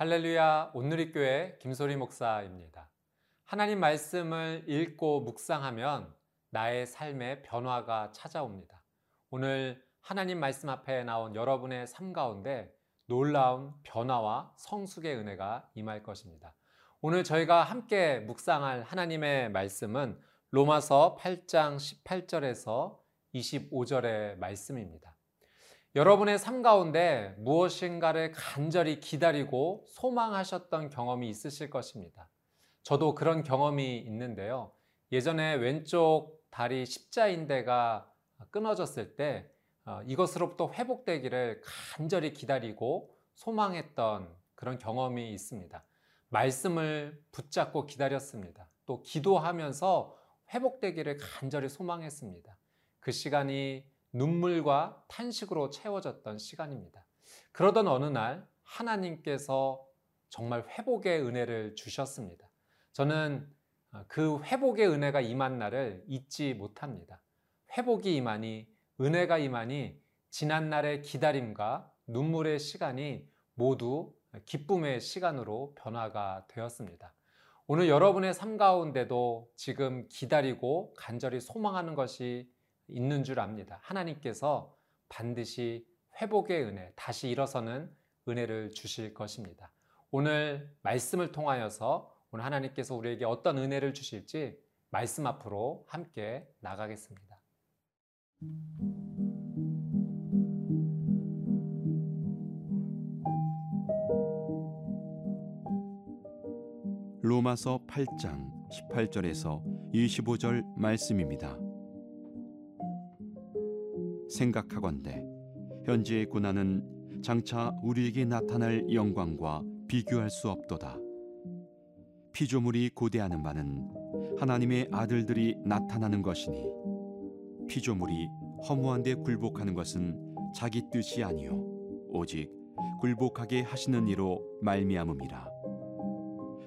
할렐루야 온누리교회 김소리 목사입니다. 하나님 말씀을 읽고 묵상하면 나의 삶의 변화가 찾아옵니다. 오늘 하나님 말씀 앞에 나온 여러분의 삶 가운데 놀라운 변화와 성숙의 은혜가 임할 것입니다. 오늘 저희가 함께 묵상할 하나님의 말씀은 로마서 8장 18절에서 25절의 말씀입니다. 여러분의 삶 가운데 무엇인가를 간절히 기다리고 소망하셨던 경험이 있으실 것입니다. 저도 그런 경험이 있는데요. 예전에 왼쪽 다리 십자인대가 끊어졌을 때 어, 이것으로부터 회복되기를 간절히 기다리고 소망했던 그런 경험이 있습니다. 말씀을 붙잡고 기다렸습니다. 또 기도하면서 회복되기를 간절히 소망했습니다. 그 시간이 눈물과 탄식으로 채워졌던 시간입니다. 그러던 어느 날 하나님께서 정말 회복의 은혜를 주셨습니다. 저는 어, 그 회복의 은혜가 임한 날을 잊지 못합니다. 회복이 임하니 은혜가 임하니 지난날의 기다림과 눈물의 시간이 모두 기쁨의 시간으로 변화가 되었습니다. 오늘 여러분의 삶 가운데도 지금 기다리고 간절히 소망하는 것이 있는 줄 압니다. 하나님께서 반드시 회복의 은혜, 다시 일어서는 은혜를 주실 것입니다. 오늘 말씀을 통하여서 오늘 하나님께서 우리에게 어떤 은혜를 주실지 말씀 앞으로 함께 나가겠습니다. 로마서 8장 18절에서 25절 말씀입니다. 생각하건대 현재의 고난은 장차 우리에게 나타날 영광과 비교할 수 없도다. 피조물이 고대하는 바는 하나님의 아들들이 나타나는 것이니 피조물이 허무한 데 굴복하는 것은 자기 뜻이 아니요 오직 굴복하게 하시는 이로 말미암음이라.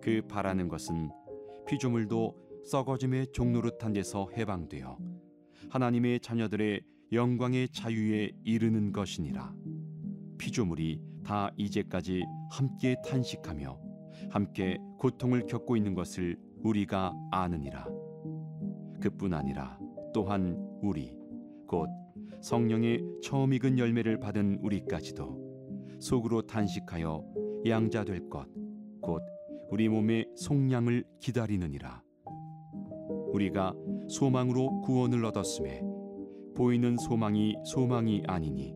그 바라는 것은 피조물도 썩어짐의 종노릇한 데서 해방되어 하나님의 자녀들의 영광의 자유에 이르는 것이니라. 피조물이 다 이제까지 함께 탄식하며 함께 고통을 겪고 있는 것을 우리가 아느니라. 그뿐 아니라 또한 우리 곧 성령의 처음 익은 열매를 받은 우리까지도 속으로 탄식하여 양자 될 것 곧 우리 몸의 속량을 기다리느니라. 우리가 소망으로 구원을 얻었음에 보이는 소망이 소망이 아니니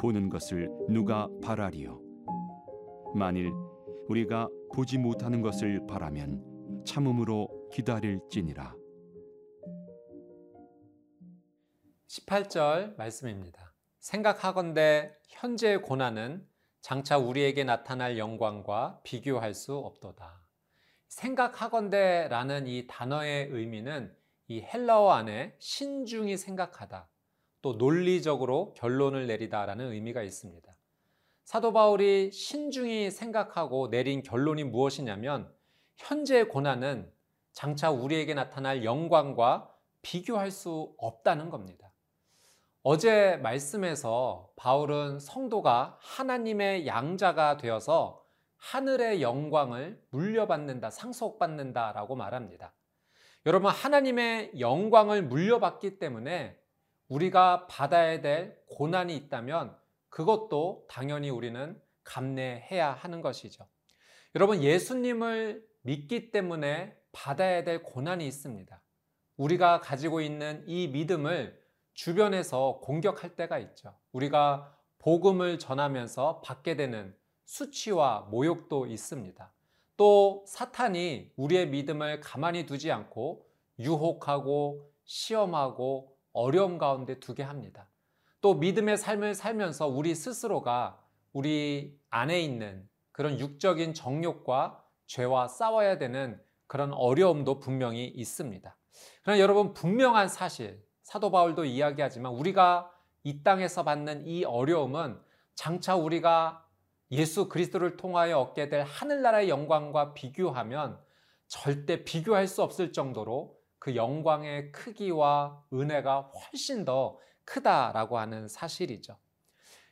보는 것을 누가 바라리요 만일 우리가 보지 못하는 것을 바라면 참음으로 기다릴지니라 18절 말씀입니다. 생각하건대 현재의 고난은 장차 우리에게 나타날 영광과 비교할 수 없도다. 생각하건대라는 이 단어의 의미는 이 헬라어 안에 신중히 생각하다, 또 논리적으로 결론을 내리다라는 의미가 있습니다. 사도 바울이 신중히 생각하고 내린 결론이 무엇이냐면 현재의 고난은 장차 우리에게 나타날 영광과 비교할 수 없다는 겁니다. 어제 말씀에서 바울은 성도가 하나님의 양자가 되어서 하늘의 영광을 물려받는다, 상속받는다라고 말합니다. 여러분, 하나님의 영광을 물려받기 때문에 우리가 받아야 될 고난이 있다면 그것도 당연히 우리는 감내해야 하는 것이죠. 여러분, 예수님을 믿기 때문에 받아야 될 고난이 있습니다. 우리가 가지고 있는 이 믿음을 주변에서 공격할 때가 있죠. 우리가 복음을 전하면서 받게 되는 수치와 모욕도 있습니다. 또 사탄이 우리의 믿음을 가만히 두지 않고 유혹하고 시험하고 어려움 가운데 두게 합니다. 또 믿음의 삶을 살면서 우리 스스로가 우리 안에 있는 그런 육적인 정욕과 죄와 싸워야 되는 그런 어려움도 분명히 있습니다. 그러나 여러분 분명한 사실 사도 바울도 이야기하지만 우리가 이 땅에서 받는 이 어려움은 장차 우리가 예수 그리스도를 통하여 얻게 될 하늘나라의 영광과 비교하면 절대 비교할 수 없을 정도로 그 영광의 크기와 은혜가 훨씬 더 크다라고 하는 사실이죠.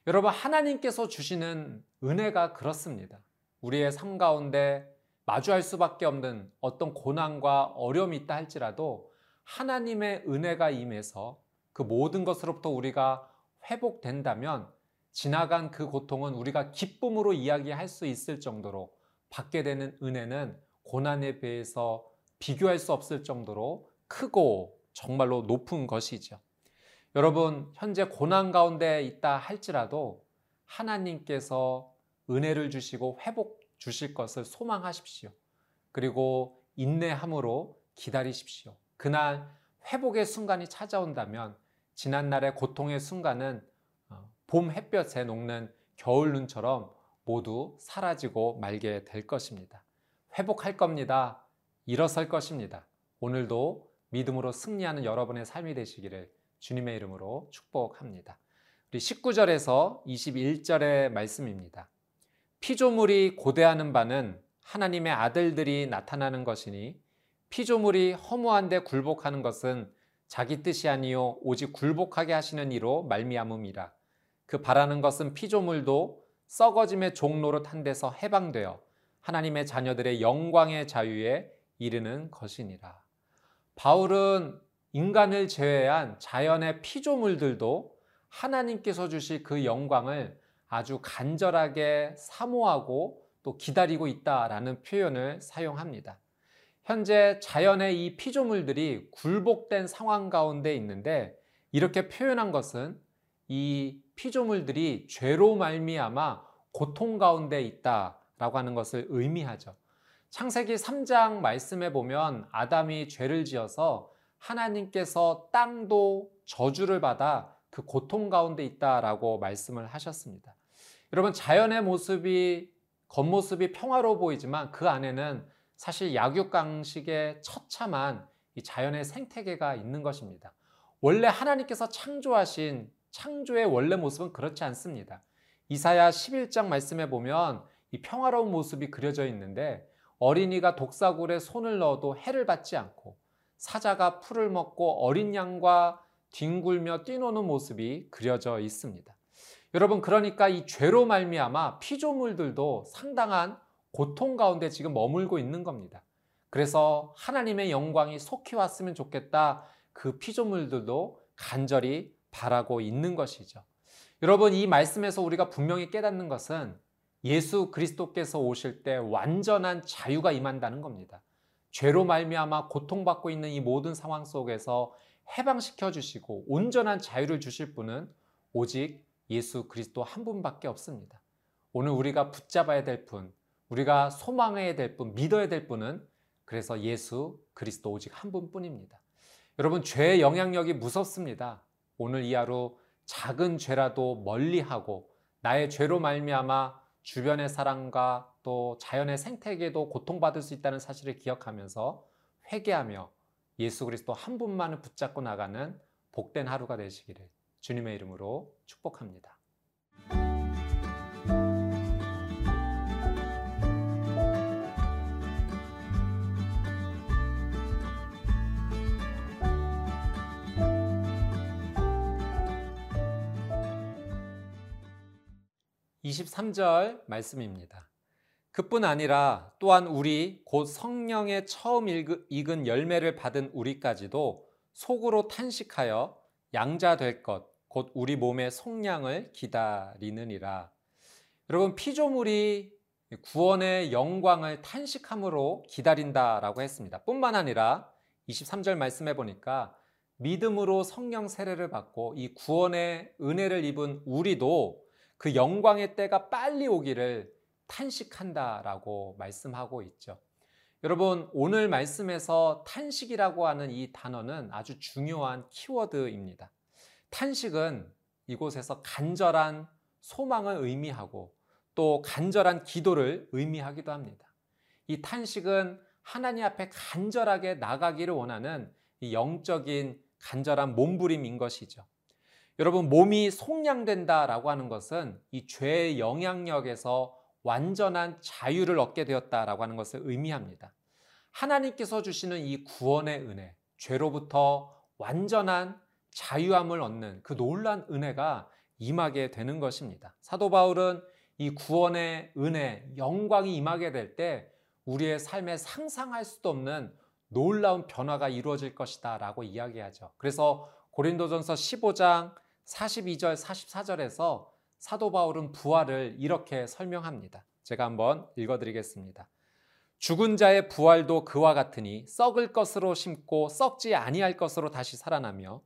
여러분, 하나님께서 주시는 은혜가 그렇습니다. 우리의 삶 가운데 마주할 수밖에 없는 어떤 고난과 어려움이 있다 할지라도 하나님의 은혜가 임해서 그 모든 것으로부터 우리가 회복된다면 지나간 그 고통은 우리가 기쁨으로 이야기할 수 있을 정도로 받게 되는 은혜는 고난에 비해서 비교할 수 없을 정도로 크고 정말로 높은 것이죠. 여러분, 현재 고난 가운데 있다 할지라도 하나님께서 은혜를 주시고 회복 주실 것을 소망하십시오. 그리고 인내함으로 기다리십시오. 그날 회복의 순간이 찾아온다면 지난날의 고통의 순간은 어, 봄 햇볕에 녹는 겨울 눈처럼 모두 사라지고 말게 될 것입니다. 회복할 겁니다. 일어설 것입니다. 오늘도 믿음으로 승리하는 여러분의 삶이 되시기를 주님의 이름으로 축복합니다. 우리 19절에서 21절의 말씀입니다. 피조물이 고대하는 바는 하나님의 아들들이 나타나는 것이니 피조물이 허무한데 굴복하는 것은 자기 뜻이 아니요 오직 굴복하게 하시는 이로 말미암음이라. 그 바라는 것은 피조물도 썩어짐의 종로로 탄 데서 해방되어 하나님의 자녀들의 영광의 자유에 이르는 것이니라. 바울은 인간을 제외한 자연의 피조물들도 하나님께서 주실 그 영광을 아주 간절하게 사모하고 또 기다리고 있다라는 표현을 사용합니다. 현재 자연의 이 피조물들이 굴복된 상황 가운데 있는데 이렇게 표현한 것은 이 피조물들이 죄로 말미암아 고통 가운데 있다라고 하는 것을 의미하죠. 창세기 3장 말씀에 보면 아담이 죄를 지어서 하나님께서 땅도 저주를 받아 그 고통 가운데 있다라고 말씀을 하셨습니다. 여러분 자연의 모습이 겉모습이 평화로워 보이지만 그 안에는 사실 약육강식의 처참한 이 자연의 생태계가 있는 것입니다. 원래 하나님께서 창조하신 창조의 원래 모습은 그렇지 않습니다. 이사야 11장 말씀에 보면 이 평화로운 모습이 그려져 있는데 어린이가 독사굴에 손을 넣어도 해를 받지 않고 사자가 풀을 먹고 어린 양과 뒹굴며 뛰노는 모습이 그려져 있습니다. 여러분 그러니까 이 죄로 말미암아 피조물들도 상당한 고통 가운데 지금 머물고 있는 겁니다. 그래서 하나님의 영광이 속히 왔으면 좋겠다. 그 피조물들도 간절히 바라고 있는 것이죠. 여러분 이 말씀에서 우리가 분명히 깨닫는 것은 예수 그리스도께서 오실 때 완전한 자유가 임한다는 겁니다. 죄로 말미암아 고통받고 있는 이 모든 상황 속에서 해방시켜 주시고 온전한 자유를 주실 분은 오직 예수 그리스도 한 분밖에 없습니다. 오늘 우리가 붙잡아야 될 분, 우리가 소망해야 될 분, 믿어야 될 분은 그래서 예수 그리스도 오직 한 분뿐입니다. 여러분 죄의 영향력이 무섭습니다. 오늘 이 하루 작은 죄라도 멀리하고 나의 죄로 말미암아 주변의 사람과 또 자연의 생태계도 고통받을 수 있다는 사실을 기억하면서 회개하며 예수 그리스도 한 분만을 붙잡고 나가는 복된 하루가 되시기를 주님의 이름으로 축복합니다. 23절 말씀입니다. 그뿐 아니라 또한 우리 곧 성령의 처음 익은 열매를 받은 우리까지도 속으로 탄식하여 양자 될 것, 곧 우리 몸의 속량을 기다리느니라. 여러분, 피조물이 구원의 영광을 탄식함으로 기다린다라고 했습니다. 뿐만 아니라 23절 말씀해 보니까 믿음으로 성령 세례를 받고 이 구원의 은혜를 입은 우리도 그 영광의 때가 빨리 오기를 탄식한다라고 말씀하고 있죠. 여러분, 오늘 말씀에서 탄식이라고 하는 이 단어는 아주 중요한 키워드입니다. 탄식은 이곳에서 간절한 소망을 의미하고 또 간절한 기도를 의미하기도 합니다. 이 탄식은 하나님 앞에 간절하게 나가기를 원하는 이 영적인 간절한 몸부림인 것이죠. 여러분, 몸이 속량된다라고 하는 것은 이 죄의 영향력에서 완전한 자유를 얻게 되었다라고 하는 것을 의미합니다. 하나님께서 주시는 이 구원의 은혜, 죄로부터 완전한 자유함을 얻는 그 놀란 은혜가 임하게 되는 것입니다. 사도 바울은 이 구원의 은혜, 영광이 임하게 될 때 우리의 삶에 상상할 수도 없는 놀라운 변화가 이루어질 것이다 라고 이야기하죠. 그래서 고린도전서 15장 42절, 44절에서 사도 바울은 부활을 이렇게 설명합니다. 제가 한번 읽어드리겠습니다. 죽은 자의 부활도 그와 같으니 썩을 것으로 심고 썩지 아니할 것으로 다시 살아나며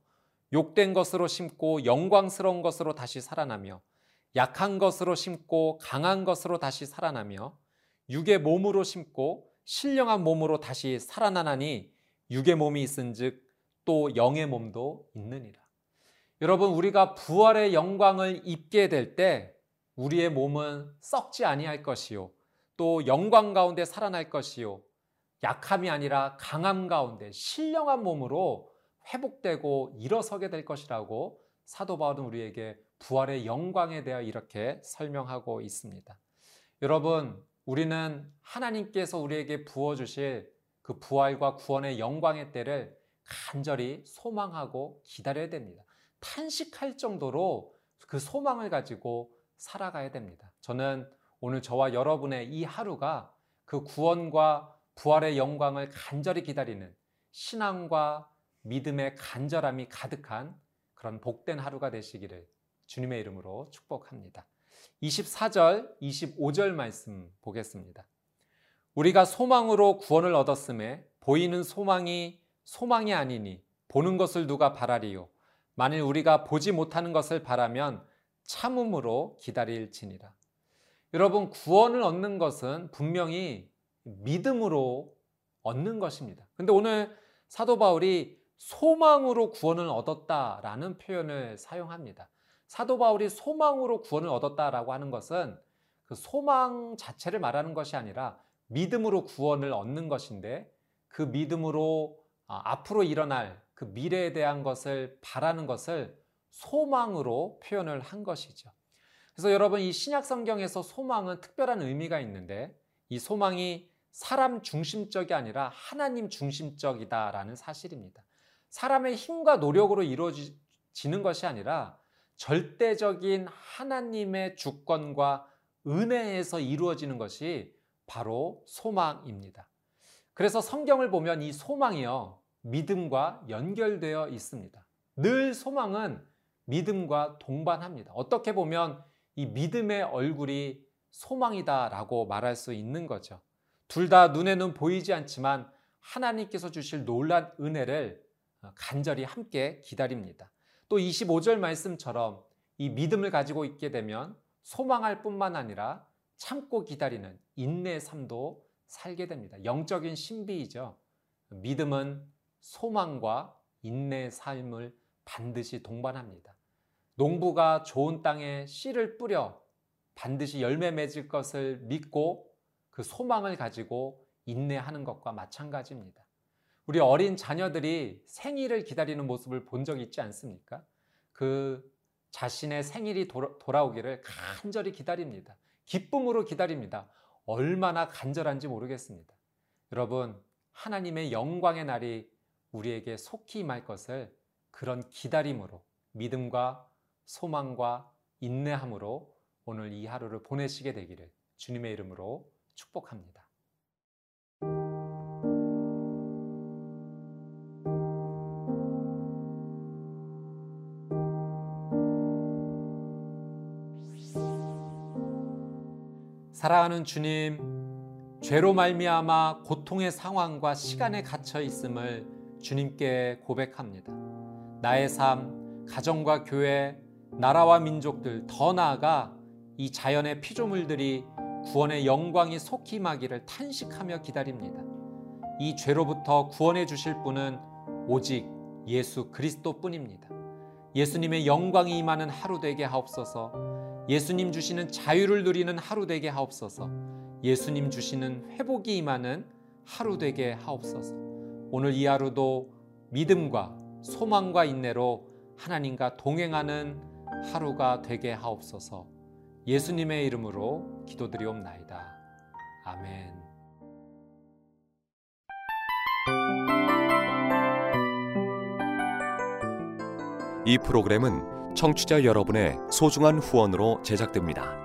욕된 것으로 심고 영광스러운 것으로 다시 살아나며 약한 것으로 심고 강한 것으로 다시 살아나며 육의 몸으로 심고 신령한 몸으로 다시 살아나나니 육의 몸이 있은즉 또 영의 몸도 있느니라. 여러분 우리가 부활의 영광을 입게 될 때 우리의 몸은 썩지 아니할 것이요 또 영광 가운데 살아날 것이요 약함이 아니라 강함 가운데 신령한 몸으로 회복되고 일어서게 될 것이라고 사도 바울은 우리에게 부활의 영광에 대하여 이렇게 설명하고 있습니다. 여러분, 우리는 하나님께서 우리에게 부어 주실 그 부활과 구원의 영광의 때를 간절히 소망하고 기다려야 됩니다. 탄식할 정도로 그 소망을 가지고 살아가야 됩니다. 저는 오늘 저와 여러분의 이 하루가 그 구원과 부활의 영광을 간절히 기다리는 신앙과 믿음의 간절함이 가득한 그런 복된 하루가 되시기를 주님의 이름으로 축복합니다. 24절, 25절 말씀 보겠습니다. 우리가 소망으로 구원을 얻었음에 보이는 소망이 소망이 아니니 보는 것을 누가 바라리요. 만일 우리가 보지 못하는 것을 바라면 참음으로 기다릴지니라. 여러분, 구원을 얻는 것은 분명히 믿음으로 얻는 것입니다. 근데 오늘 사도 바울이 소망으로 구원을 얻었다라는 표현을 사용합니다. 사도 바울이 소망으로 구원을 얻었다라고 하는 것은 그 소망 자체를 말하는 것이 아니라 믿음으로 구원을 얻는 것인데 그 믿음으로 아, 앞으로 일어날 그 미래에 대한 것을 바라는 것을 소망으로 표현을 한 것이죠. 그래서 여러분 이 신약 성경에서 소망은 특별한 의미가 있는데 이 소망이 사람 중심적이 아니라 하나님 중심적이다라는 사실입니다. 사람의 힘과 노력으로 이루어지는 것이 아니라 절대적인 하나님의 주권과 은혜에서 이루어지는 것이 바로 소망입니다. 그래서 성경을 보면 이 소망이요, 믿음과 연결되어 있습니다. 늘 소망은 믿음과 동반합니다. 어떻게 보면 이 믿음의 얼굴이 소망이다라고 말할 수 있는 거죠. 둘 다 눈에는 보이지 않지만 하나님께서 주실 놀란 은혜를 간절히 함께 기다립니다. 또 25절 말씀처럼 이 믿음을 가지고 있게 되면 소망할 뿐만 아니라 참고 기다리는 인내의 삶도 살게 됩니다. 영적인 신비이죠. 믿음은 소망과 인내의 삶을 반드시 동반합니다. 농부가 좋은 땅에 씨를 뿌려 반드시 열매 맺을 것을 믿고 그 소망을 가지고 인내하는 것과 마찬가지입니다. 우리 어린 자녀들이 생일을 기다리는 모습을 본 적 있지 않습니까? 그 자신의 생일이 돌아, 오기를 간절히 기다립니다. 기쁨으로 기다립니다. 얼마나 간절한지 모르겠습니다. 여러분, 하나님의 영광의 날이 우리에게 속히 임할 것을 그런 기다림으로 믿음과 소망과 인내함으로 오늘 이 하루를 보내시게 되기를 주님의 이름으로 축복합니다. 사랑하는 주님, 죄로 말미암아 고통의 상황과 시간에 갇혀 있음을 주님께 고백합니다. 나의 삶, 가정과 교회, 나라와 민족들 더 나아가 이 자연의 피조물들이 구원의 영광이 속히 임하기를 탄식하며 기다립니다. 이 죄로부터 구원해 주실 분은 오직 예수 그리스도뿐입니다. 예수님의 영광이 임하는 하루 되게 하옵소서. 예수님 주시는 자유를 누리는 하루 되게 하옵소서. 예수님 주시는 회복이 임하는 하루 되게 하옵소서. 오늘 이 하루도 믿음과 소망과 인내로 하나님과 동행하는 하루가 되게 하옵소서. 예수님의 이름으로 기도드리옵나이다. 아멘. 이 프로그램은 청취자 여러분의 소중한 후원으로 제작됩니다.